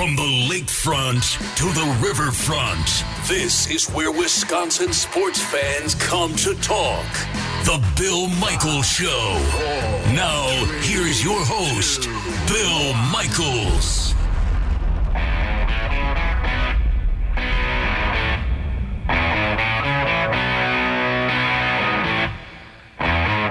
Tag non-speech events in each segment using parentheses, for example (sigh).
From the lakefront to the riverfront, this is where Wisconsin sports fans come to talk. The Bill Michaels Show. Now, here's your host, Bill Michaels.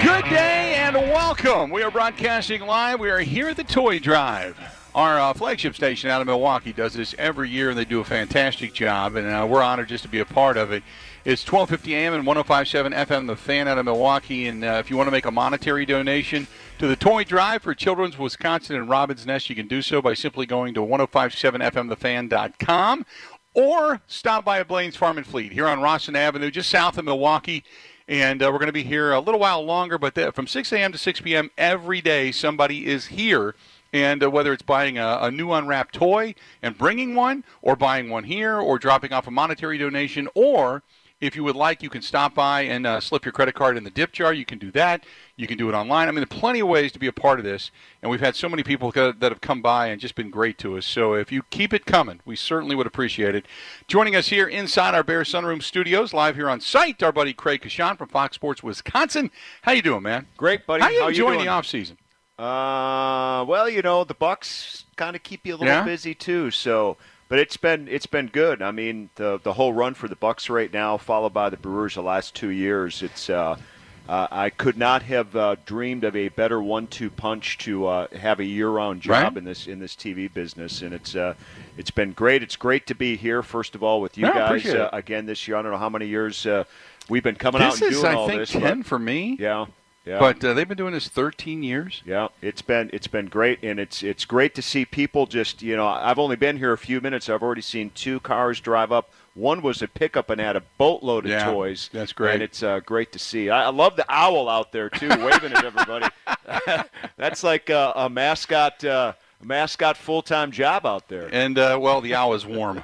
Good day and welcome. We are broadcasting live. We are here at the Toy Drive. Our uh, flagship station out of Milwaukee does this every year, and they do a fantastic job. And uh, we're honored just to be a part of it. It's 12:50 a.m. and 105.7 FM, the fan out of Milwaukee. And uh, if you want to make a monetary donation to the Toy Drive for Children's Wisconsin and Robin's Nest, you can do so by simply going to 105.7fmthefan.com or stop by at Blain's Farm and Fleet here on Rawson Avenue, just south of Milwaukee. And uh, we're going to be here a little while longer, but the, from 6 a.m. to 6 p.m. every day, somebody is here. And uh, whether it's buying a, a new unwrapped toy and bringing one, or buying one here, or dropping off a monetary donation, or if you would like, you can stop by and uh, slip your credit card in the dip jar. You can do that. You can do it online. I mean, there are plenty of ways to be a part of this, and we've had so many people that have come by and just been great to us. So if you keep it coming, we certainly would appreciate it. Joining us here inside our Bear Sunroom studios, live here on site, our buddy Craig Coshun from Fox Sports Wisconsin. How you doing, man? Great, buddy. How you How you enjoying doing? the off season? Uh, well, you know, the Bucks kind of keep you a little Yeah? busy too. So, but it's been it's been good. I mean, the the whole run for the Bucks right now, followed by the Brewers the last two years. It's uh, uh, I could not have uh, dreamed of a better one-two punch to uh, have a year-round job Right. in this in this TV business, and it's uh, it's been great. It's great to be here. First of all, with you guys uh, again this year. I don't know how many years uh, we've been coming out and is, doing I all think, this. ten but- for me. yeah, yeah. But uh, they've been doing this 13 years. Yeah, it's been it's been great, and it's it's great to see people just you know. I've only been here a few minutes. I've already seen two cars drive up. One was a pickup and had a boatload of Yeah, toys. that's great. and it's uh, great to see. I, I love the owl out there too, (laughs) waving at everybody. (laughs) that's like a, a mascot. Uh, mascot full time job out there. And uh, well, the owl is warm.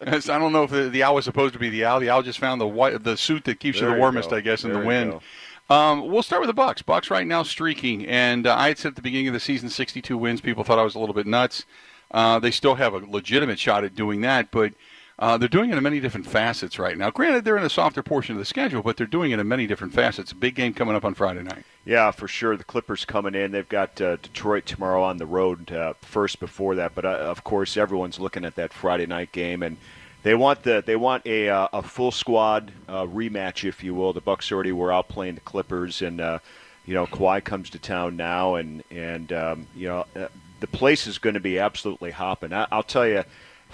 I don't know if the, the owl is supposed to be the owl. The owl just found the white, the suit that keeps you the warmest, go. I guess, in There the wind. Um, we'll start with the Bucks. Bucks right now streaking, and uh, I had said at the beginning of the season, 62 wins. People thought I was a little bit nuts. Uh, they still have a legitimate shot at doing that, but uh, they're doing it in many different facets right now. Granted, they're in a softer portion of the schedule, but they're doing it in many different facets. Big game coming up on Friday night. Yeah, for sure. The Clippers coming in. They've got uh, Detroit tomorrow on the road uh, first before that. But uh, of course, everyone's looking at that Friday night game, and they want the they want a uh, a full squad uh, rematch, if you will. The Bucks already were out playing the Clippers, and uh, you know Kawhi comes to town now, and and um, you know uh, the place is going to be absolutely hopping. I, I'll tell you,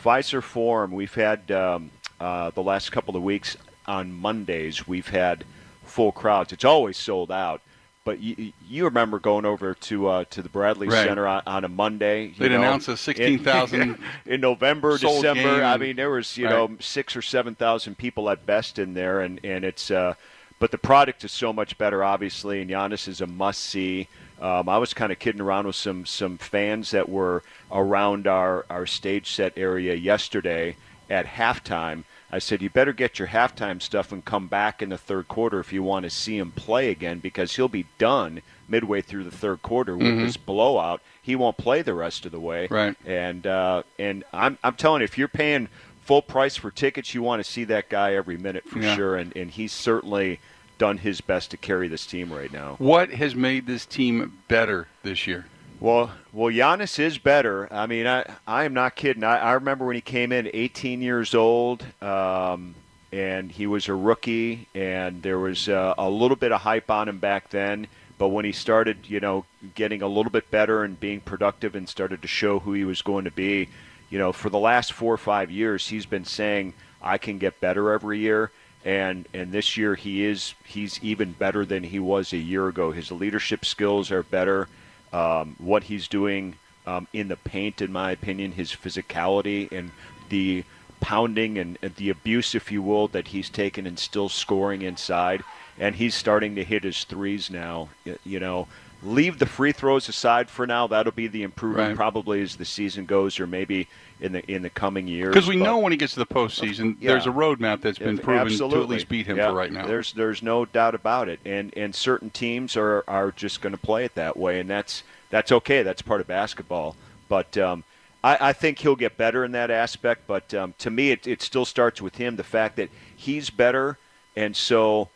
Fiserv Forum. We've had um, uh, the last couple of weeks on Mondays. We've had full crowds. It's always sold out. But you, you remember going over to uh, to the Bradley Right. Center on, on a Monday? you They'd know, announce a (laughs) 16,000 (laughs) in November, December. game I mean, there was you Right. know six or seven thousand people at best in there, and and it's. Uh, but the product is so much better, obviously, and Giannis is a must see. Um, I was kind of kidding around with some some fans that were around our our stage set area yesterday at halftime. I said, you better get your halftime stuff and come back in the third quarter if you want to see him play again because he'll be done midway through the third quarter with this blowout. He won't play the rest of the way. Right. And uh, and I'm I'm telling you, if you're paying full price for tickets, you want to see that guy every minute for Yeah. sure. And and he's certainly done his best to carry this team right now. What has made this team better this year? Well, well, Giannis is better. I mean, I I am not kidding. I, I remember when he came in, 18 years old, um, and he was a rookie, and there was uh, a little bit of hype on him back then. But when he started, you know, getting a little bit better and being productive, and started to show who he was going to be, you know, for the last four or five years, he's been saying, "I can get better every year." and and this year he is he's even better than he was a year ago. His leadership skills are better. Um, what he's doing um, in the paint, in my opinion, his physicality and the pounding and, and the abuse, if you will, that he's taken and still scoring inside. And he's starting to hit his threes now. You know, leave the free throws aside for now. That'll be the improvement Right. probably as the season goes, or maybe in the in the coming years. Because we But- know when he gets to the postseason, Yeah. there's a roadmap that's been proven Absolutely. to at least beat him Yeah. for right now. There's there's no doubt about it, and and certain teams are are just going to play it that way, and that's that's okay. That's part of basketball. But um, I, I think he'll get better in that aspect. But um, to me, it, it still starts with him. The fact that he's better, and so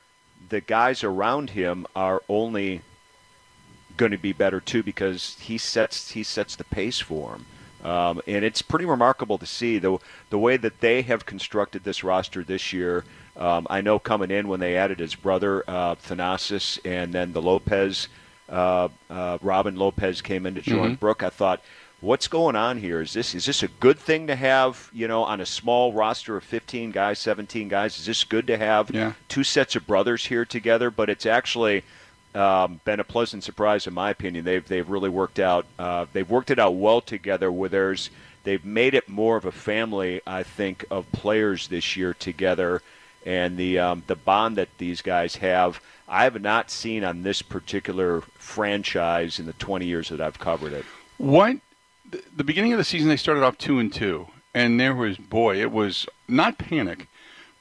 the guys around him are only going to be better too because he sets he sets the pace for him. Um, and it's pretty remarkable to see the the way that they have constructed this roster this year. Um, I know coming in when they added his brother uh, Thanasis and then the Lopez, uh, uh, Robin Lopez came in to join Brooke. I thought, what's going on here? Is this is this a good thing to have? You know, on a small roster of 15 guys, 17 guys, is this good to have Yeah. two sets of brothers here together? But it's actually um, been a pleasant surprise in my opinion. They've they've really worked out. Uh, they've worked it out well together. Where there's they've made it more of a family. I think of players this year together, and the um, the bond that these guys have. I have not seen on this particular franchise in the 20 years that I've covered it. What the, beginning of the season they started off two and two, and there was boy, it was not panic,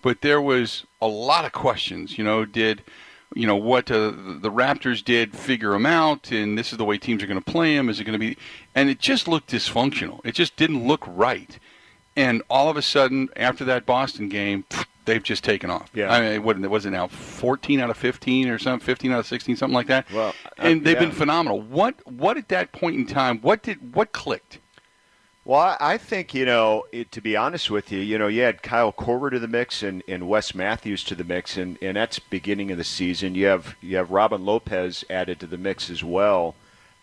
but there was a lot of questions. You know, did you know what uh, the Raptors did figure them out, and this is the way teams are going to play them. Is it going to be? And it just looked dysfunctional. It just didn't look right. And all of a sudden, after that Boston game, they've just taken off. Yeah. I mean, it wasn't, it now? 14 out of 15 or something, 15 out of 16, something like that. Well, uh, and they've yeah. been phenomenal. What what at that point in time? What did what clicked? Well, I- think, you know, it, to be honest with you, you know, you had Kyle Korver to the mix and, and Wes Matthews to the mix, and, and that's beginning of the season. You have you have Robin Lopez added to the mix as well.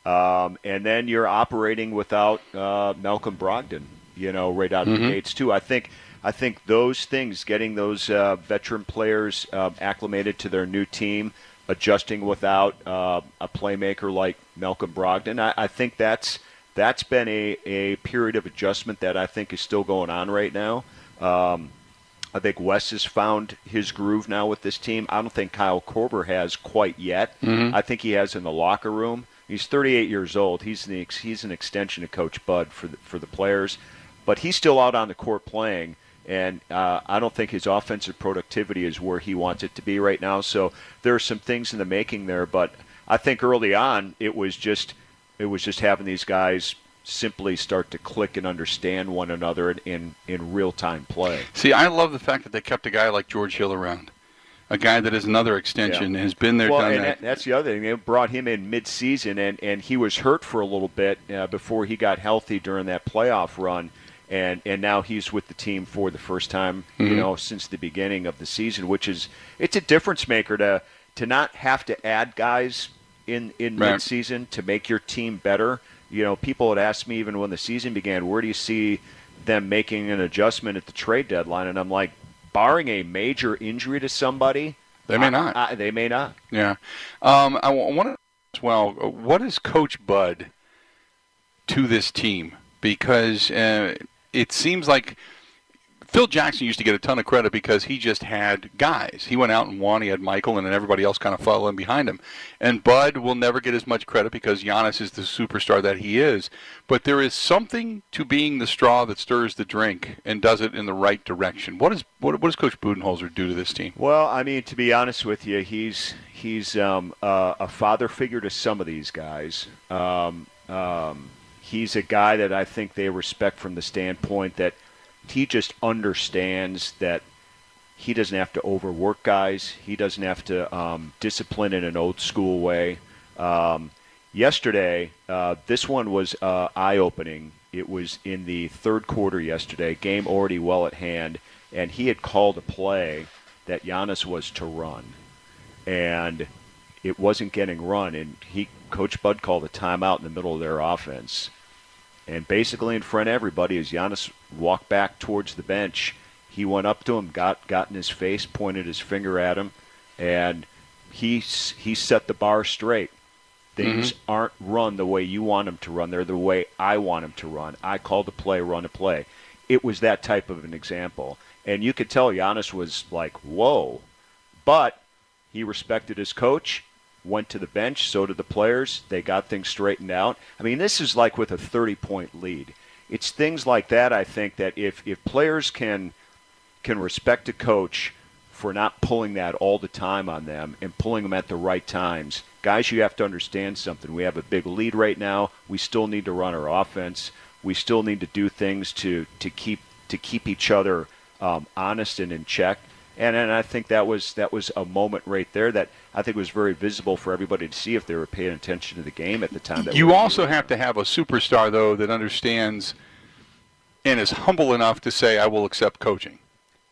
Um, and then you're operating without uh, Malcolm Brogdon, you know, right out of the gates too. I think I think those things, getting those uh, veteran players uh, acclimated to their new team, adjusting without uh, a playmaker like Malcolm Brogdon, I, I think that's that's been a, a period of adjustment that I think is still going on right now. Um, I think Wes has found his groove now with this team. I don't think Kyle Korver has quite yet. I think he has in the locker room. He's 38 years old. He's the ex- he's an extension of Coach Bud for the, for the players, but he's still out on the court playing. And uh, I don't think his offensive productivity is where he wants it to be right now. So there are some things in the making there. But I think early on it was just it was just having these guys simply start to click and understand one another in, in, in real time play. See, I love the fact that they kept a guy like George Hill around, a guy that is another extension, Yeah. has been there, well, done and that. that's the other thing. They brought him in mid-season, and, and he was hurt for a little bit uh, before he got healthy during that playoff run, and and now he's with the team for the first time, Mm-hmm. you know, since the beginning of the season, which is it's a difference maker to to not have to add guys in in Right. mid-season to make your team better. You know, people had asked me even when the season began, where do you see them making an adjustment at the trade deadline? And I'm like, barring a major injury to somebody, They may I- not. I- they may not. Yeah. Um, I want to as well. uh, What is Coach Bud to this team? Because uh, it seems like Phil Jackson used to get a ton of credit because he just had guys. He went out and won. He had Michael, and then everybody else kind of following behind him. And Bud will never get as much credit because Giannis is the superstar that he is. But there is something to being the straw that stirs the drink and does it in the right direction. What is what, what does Coach Budenholzer do to this team? Well, I mean, to be honest with you, he's he's um, uh, a father figure to some of these guys. Um, um, he's a guy that I think they respect from the standpoint that he just understands that he doesn't have to overwork guys. He doesn't have to um, discipline in an old school way. Um, yesterday, uh, this one was uh, eye opening. It was in the third quarter yesterday, game already well at hand, and he had called a play that Giannis was to run, and it wasn't getting run. And he, Coach Bud, called a timeout in the middle of their offense, and basically in front of everybody, as Giannis walked back towards the bench, he went up to him, got got in his face, pointed his finger at him, and he he set the bar straight. Things Mm-hmm. aren't run the way you want them to run. They're the way I want them to run. I call the play, run a play. It was that type of an example. And you could tell Giannis was like, whoa. But he respected his coach, went to the bench, so did the players. They got things straightened out. I mean, this is like with a 30 point lead. It's things like that, I think, that if, if players can can respect a coach for not pulling that all the time on them and pulling them at the right times. Guys, you have to understand something. We have a big lead right now. We still need to run our offense. We still need to do things to, to keep to keep each other um, honest and in check. And, and I think that was that was a moment right there that I think was very visible for everybody to see if they were paying attention to the game at the time. That You we also doing have to have a superstar, though, that understands and is humble enough to say, I will accept coaching.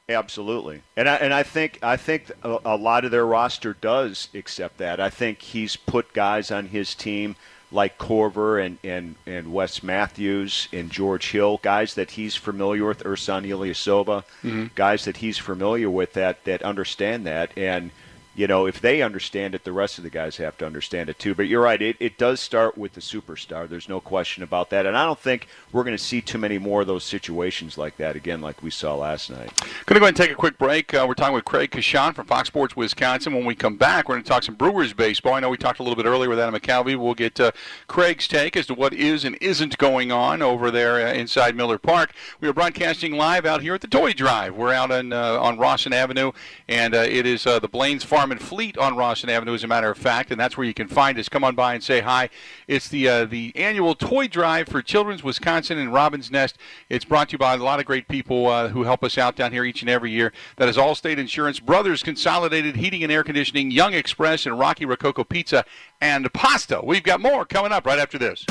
Absolutely, and I, and I think I think a, a lot of their roster does accept that. I think he's put guys on his team like Korver and, and, and Wes Matthews and George Hill, guys that he's familiar with, Ersan Ilyasova, mm-hmm. guys that he's familiar with that that understand that, and you know if they understand it, the rest of the guys have to understand it too. But you're right, it, it does start with the superstar. There's no question about that, and I don't think we're going to see too many more of those situations like that again, like we saw last night. Going to go ahead and take a quick break. Uh, we're talking with Craig Coshun from Fox Sports Wisconsin. When we come back, we're going to talk some Brewers baseball. I know we talked a little bit earlier with Adam McCalvy. We'll get uh, Craig's take as to what is and isn't going on over there uh, inside Miller Park. We are broadcasting live out here at the Toy Drive. We're out on uh, on Rawson Avenue, and uh, it is uh, the Blain's Farm and Fleet on Rawson Avenue, as a matter of fact, and that's where you can find us. Come on by and say hi. It's the uh, the annual Toy Drive for Children's Wisconsin and Robin's Nest. It's brought to you by a lot of great people uh, who help us out down here each and every year. That is Allstate Insurance, Brothers Consolidated Heating and Air Conditioning, Young Express, and Rocky Rococo Pizza and Pasta. We've got more coming up right after this.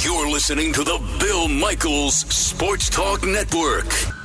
You're listening to the Bill Michaels Sports Talk Network.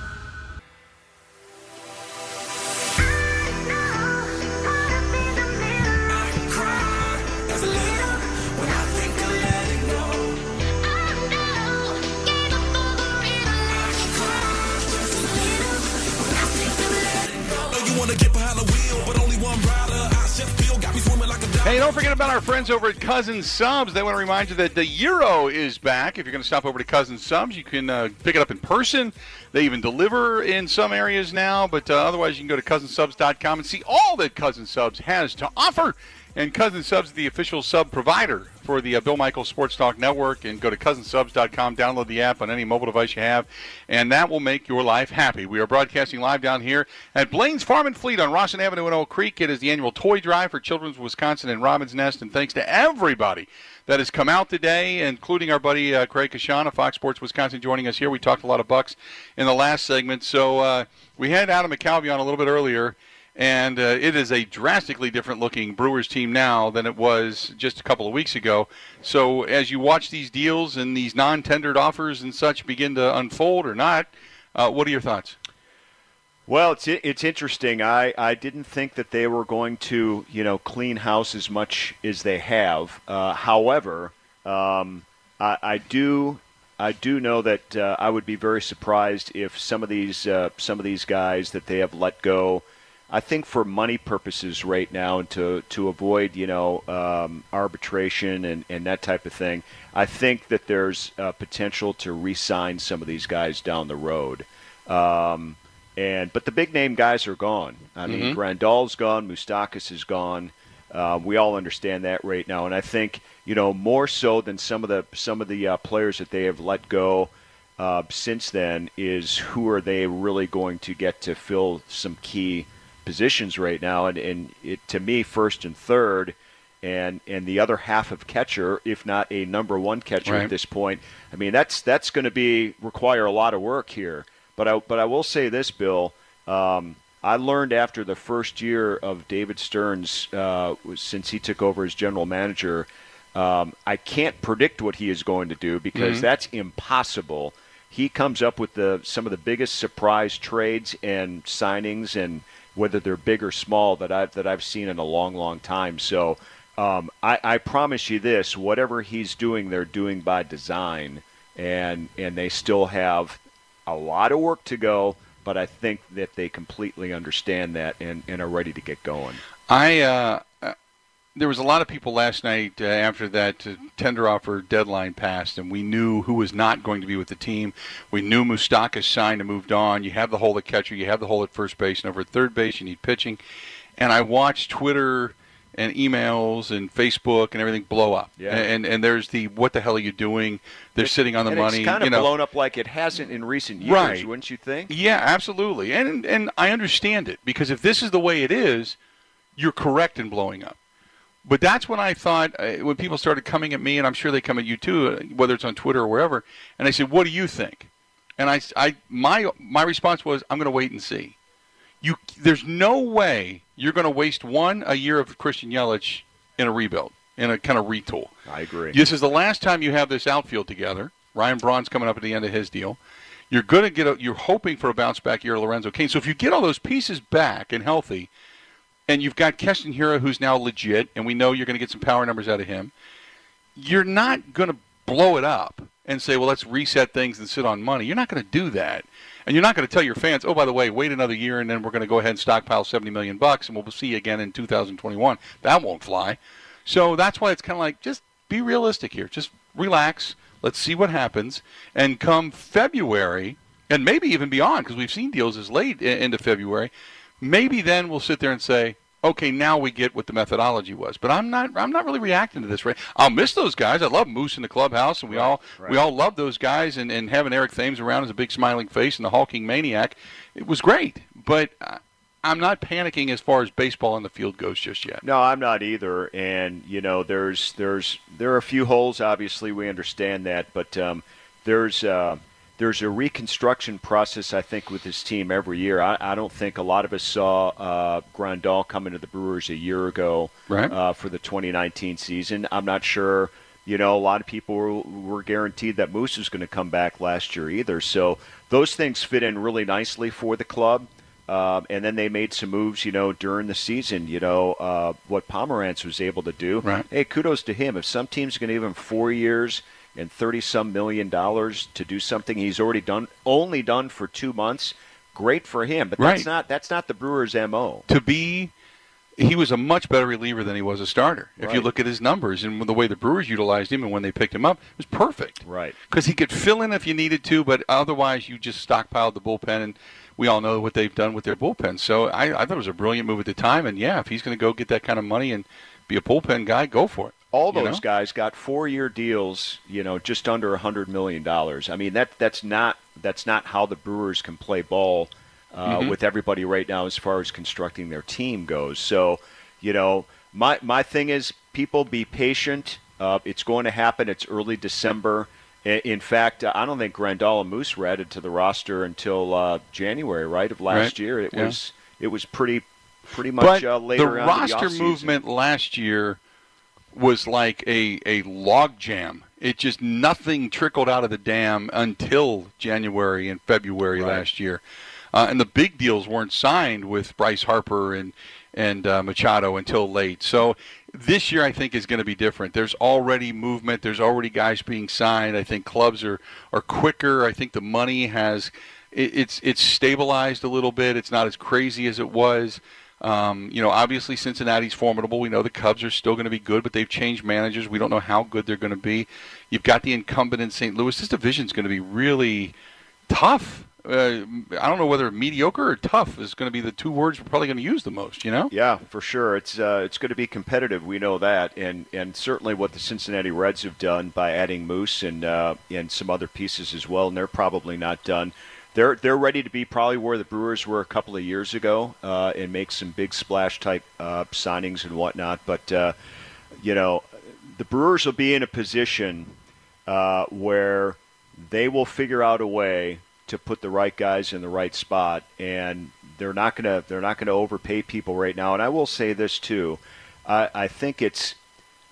About our friends over at Cousin Subs. They want to remind you that the Euro is back. If you're going to stop over to Cousin Subs, you can uh, pick it up in person. They even deliver in some areas now, but uh, otherwise, you can go to cousinsubs.com and see all that Cousin Subs has to offer. And Cousin Subs is the official sub provider for the uh, Bill Michaels Sports Talk Network. And go to cousinsubs.com, download the app on any mobile device you have, and that will make your life happy. We are broadcasting live down here at Blain's Farm and Fleet on Rawson Avenue in Oak Creek. It is the annual toy drive for Children's Wisconsin and Robin's Nest. And thanks to everybody that has come out today, including our buddy uh, Craig Coshun of Fox Sports Wisconsin joining us here. We talked a lot of Bucks in the last segment. So uh, we had Adam McCalvy on a little bit earlier. And uh, it is a drastically different looking Brewers team now than it was just a couple of weeks ago. So, as you watch these deals and these non tendered offers and such begin to unfold or not, uh, what are your thoughts? Well, it's it's interesting. I, I didn't think that they were going to you know clean house as much as they have. Uh, however, um, I, I do I do know that uh, I would be very surprised if some of these uh, some of these guys that they have let go. I think for money purposes right now and to to avoid you know um, arbitration and, and that type of thing. I think that there's uh, potential to re-sign some of these guys down the road. Um, and but the big name guys are gone. I mean, Grandal's gone, Moustakas is gone. Uh, we all understand that right now, and I think you know more so than some of the some of the uh, players that they have let go uh, since then is who are they really going to get to fill some key positions right now, and and it, to me, first and third. And, and the other half of catcher, if not a number one catcher Right. at this point, I mean that's that's going to be require a lot of work here. But I but I will say this, Bill. Um, I learned after the first year of David Stearns, uh, since he took over as general manager, um, I can't predict what he is going to do because that's impossible. He comes up with the some of the biggest surprise trades and signings, and whether they're big or small, that I've that I've seen in a long, long time. So um, I, I promise you this: whatever he's doing, they're doing by design, and and they still have a lot of work to go. But I think that they completely understand that and, and are ready to get going. I uh, there was a lot of people last night uh, after that uh, tender offer deadline passed, and we knew who was not going to be with the team. We knew Moustakas signed and moved on. You have the hole at catcher, you have the hole at first base, and over at third base, you need pitching. And I watched Twitter and emails and Facebook and everything blow up. Yeah. And and there's the what the hell are you doing? They're sitting on the money. It's kind you of know. blown up like it hasn't in recent years, Right. wouldn't you think? Yeah, absolutely. And and I understand it because if this is the way it is, you're correct in blowing up. But that's when I thought uh, when people started coming at me, and I'm sure they come at you too, uh, whether it's on Twitter or wherever. And I said, "What do you think?" And I, I my my response was, "I'm going to wait and see." You, there's no way you're going to waste one a year of Christian Yelich in a rebuild, in a kind of retool. I agree. This is the last time you have this outfield together. Ryan Braun's coming up at the end of his deal. You're going to get a, you're hoping for a bounce back year, of Lorenzo Cain. So if you get all those pieces back and healthy, and you've got Keston Hiura who's now legit, and we know you're going to get some power numbers out of him, you're not going to blow it up and say, well, let's reset things and sit on money. You're not going to do that. And you're not going to tell your fans, oh, by the way, wait another year and then we're going to go ahead and stockpile 70 million bucks and we'll see you again in 2021. That won't fly. So that's why it's kind of like just be realistic here. Just relax. Let's see what happens. And come February, and maybe even beyond, because we've seen deals as late into February, maybe then we'll sit there and say, okay, now we get what the methodology was. But I'm not. I'm not really reacting to this. Right? I'll miss those guys. I love Moose in the clubhouse, and we all we all love those guys. And, and having Eric Thames around as a big smiling face and the hulking maniac, it was great. But uh, I'm not panicking as far as baseball on the field goes just yet. No, I'm not either. And you know, there's there's there are a few holes. Obviously, we understand that, but um, there's uh, there's a reconstruction process. I think with this team every year. I, I don't think a lot of us saw uh, Grandal coming to the Brewers a year ago Right. uh, for the 2019 season. I'm not sure. You know, a lot of people were, were guaranteed that Moose was going to come back last year either. So those things fit in really nicely for the club. Um, and then they made some moves, you know, during the season. You know, uh, what Pomeranz was able to do. Right. Hey, kudos to him. If some team's going to give him four years and thirty some million dollars to do something he's already done, only done for two months, great for him. But that's Right. not that's not the Brewers' mo. to be he was a much better reliever than he was a starter. If you look at his numbers and the way the Brewers utilized him and when they picked him up, it was perfect. Right. Because he could fill in if you needed to, but otherwise you just stockpiled the bullpen, and we all know what they've done with their bullpen. So I, I thought it was a brilliant move at the time, and yeah, if he's going to go get that kind of money and be a bullpen guy, go for it. All You those know? guys got four-year deals, you know, just under a hundred million dollars. I mean, that that's not that's not how the Brewers can play ball uh, Mm-hmm. with everybody right now as far as constructing their team goes. So, you know, my my thing is, people be patient. Uh, it's going to happen. It's early December. In fact, I don't think Grandal and Moose were added to the roster until uh, January, right, of last Right. year. It Yeah. was it was pretty pretty much But uh, later the on roster offseason. movement last year was like a a log jam. It just nothing trickled out of the dam until January and February Right. last year, uh, and the big deals weren't signed with Bryce Harper and and uh, Machado until late. So this year I think is going to be different. There's already movement. There's already guys being signed. I think clubs are are quicker. I think the money has it, it's it's stabilized a little bit. It's not as crazy as it was. Um, you know, obviously Cincinnati's formidable. We know the Cubs are still going to be good, but they've changed managers. We don't know how good they're going to be. You've got the incumbent in St. Louis. This division's going to be really tough. Uh, I don't know whether mediocre or tough is going to be the two words we're probably going to use the most. You know? Yeah, for sure. It's uh, it's going to be competitive. We know that, and and certainly what the Cincinnati Reds have done by adding Moose and uh, and some other pieces as well, and they're probably not done. They're they're ready to be probably where the Brewers were a couple of years ago, uh, and make some big splash type uh, signings and whatnot. But uh, you know, the Brewers will be in a position uh, where they will figure out a way to put the right guys in the right spot, and they're not gonna they're not gonna overpay people right now. And I will say this too, I, I think it's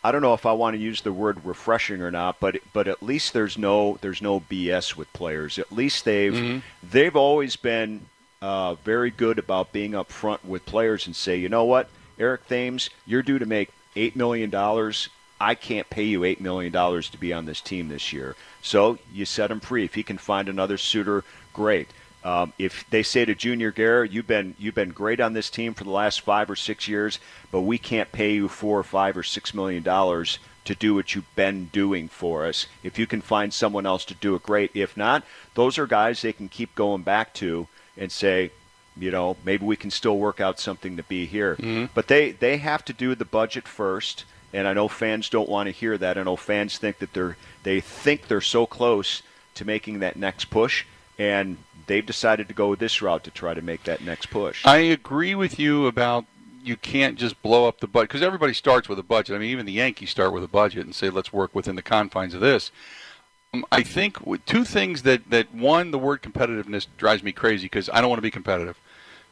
I don't know if I want to use the word refreshing or not, but but at least there's no there's no BS with players. At least they've they've always been uh, very good about being up front with players and say, you know what, Eric Thames, you're due to make eight million dollars. I can't pay you eight million dollars to be on this team this year. So you set him free. If he can find another suitor, great. Um, if they say to Junior Guerra, you've been you've been great on this team for the last five or six years, but we can't pay you four or five or six million dollars to do what you've been doing for us. If you can find someone else to do it, great. If not, those are guys they can keep going back to and say, you know, maybe we can still work out something to be here. Mm-hmm. But they they have to do the budget first, and I know fans don't want to hear that. I know fans think that they're they think they're so close to making that next push, and they've decided to go this route to try to make that next push. I agree with you about you can't just blow up the budget because everybody starts with a budget. I mean, even the Yankees start with a budget and say, let's work within the confines of this. Um, I think with two things that, that one, the word competitiveness drives me crazy because I don't want to be competitive.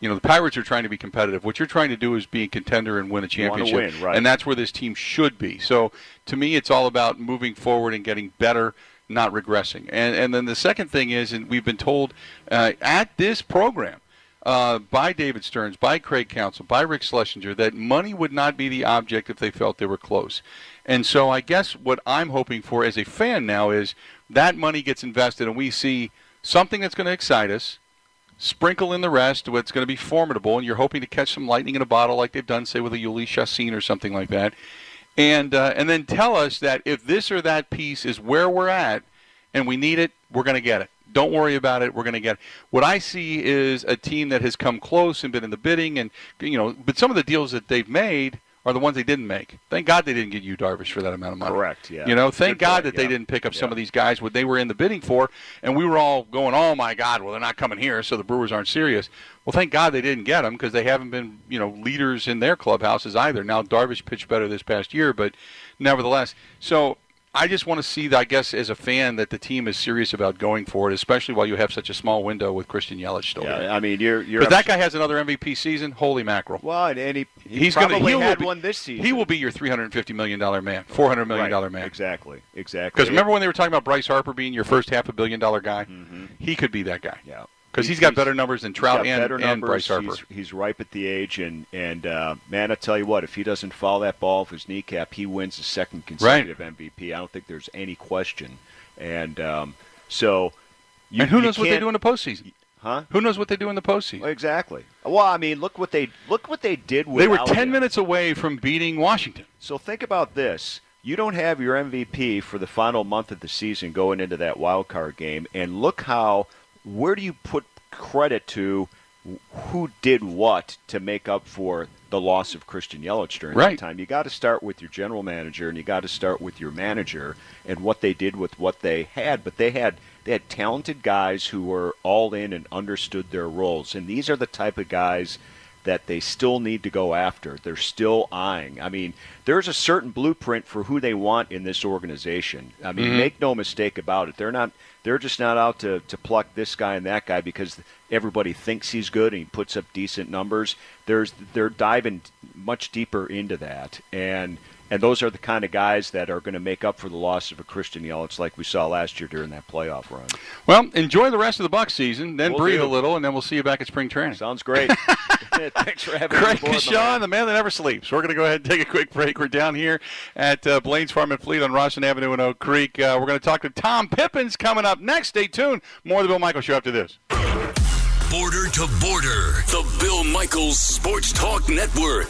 You know, the Pirates are trying to be competitive. What you're trying to do is be a contender and win a championship. win, right. And that's where this team should be. So to me, it's all about moving forward and getting better, not regressing. And, and then the second thing is, and we've been told uh, at this program, uh, by David Stearns, by Craig Counsell, by Rick Schlesinger, that money would not be the object if they felt they were close. And so I guess what I'm hoping for as a fan now is that money gets invested and we see something that's going to excite us, sprinkle in the rest, what's going to be formidable, and you're hoping to catch some lightning in a bottle like they've done, say, with a Yuli Chassin or something like that. And, uh, and then tell us that if this or that piece is where we're at and we need it, we're going to get it. Don't worry about it. We're going to get it. What I see is a team that has come close and been in the bidding, and you know, but some of the deals that they've made are the ones they didn't make. Thank God they didn't get Yu Darvish for that amount of money. Correct, yeah. You know, thank Good God point, that they didn't pick up some of these guys what they were in the bidding for, and we were all going, "Oh my God, well they're not coming here, so the Brewers aren't serious." Well, thank God they didn't get them because they haven't been, you know, leaders in their clubhouses either. Now Darvish pitched better this past year, but nevertheless, so I just want to see, that, I guess, as a fan, that the team is serious about going for it, especially while you have such a small window with Christian Yelich still there. yeah, I mean, you're you're. But that guy has another MVP season. Holy mackerel! well, and, he, he He's probably going to. He had be, one this season. He will be your 350 million dollar man, 400 million dollar Right, man. Exactly, exactly. Because remember when they were talking about Bryce Harper being your first half a billion dollar guy? He could be that guy. Mm-hmm. Yeah. Because He- he's got better numbers than Trout and, better and. Bryce Harper. He's, he's ripe at the age, and and uh, man, I tell you what, if he doesn't foul that ball off his kneecap, he wins the second consecutive MVP. I don't think there's any question. And um, so, you, and who knows what they do in the postseason? Huh? Who knows what they do in the postseason? Exactly. Well, I mean, look what they look what they did. They were 10 minutes away from beating Washington. So think about this. You don't have your MVP for the final month of the season going into that wild card game, and look how where do you put credit to who did what to make up for the loss of Christian Yelich during Right. that time? You got to start with your general manager, and you got to start with your manager and what they did with what they had. But they had they had talented guys who were all in and understood their roles, and these are the type of guys that they still need to go after. They're still eyeing. I mean, there's a certain blueprint for who they want in this organization. I mean, mm-hmm. make no mistake about it. They're not. They're just not out to, to pluck this guy and that guy because everybody thinks he's good and he puts up decent numbers. There's they're diving much deeper into that, and and those are the kind of guys that are going to make up for the loss of a Christian Yelich like we saw last year during that playoff run. Well, enjoy the rest of the Buck season, then Will breathe do. a little, and then we'll see you back at spring training. Sounds great. (laughs) (laughs) Thanks for having Craig me. aboard, my Coshun, the man that never sleeps. We're going to go ahead and take a quick break. We're down here at uh, Blain's Farm and Fleet on Rawson Avenue in Oak Creek. Uh, we're going to talk to Tom Pippins coming up next. Stay tuned. More of the Bill Michael Show after this. Border to border. The Bill Michaels Sports Talk Network.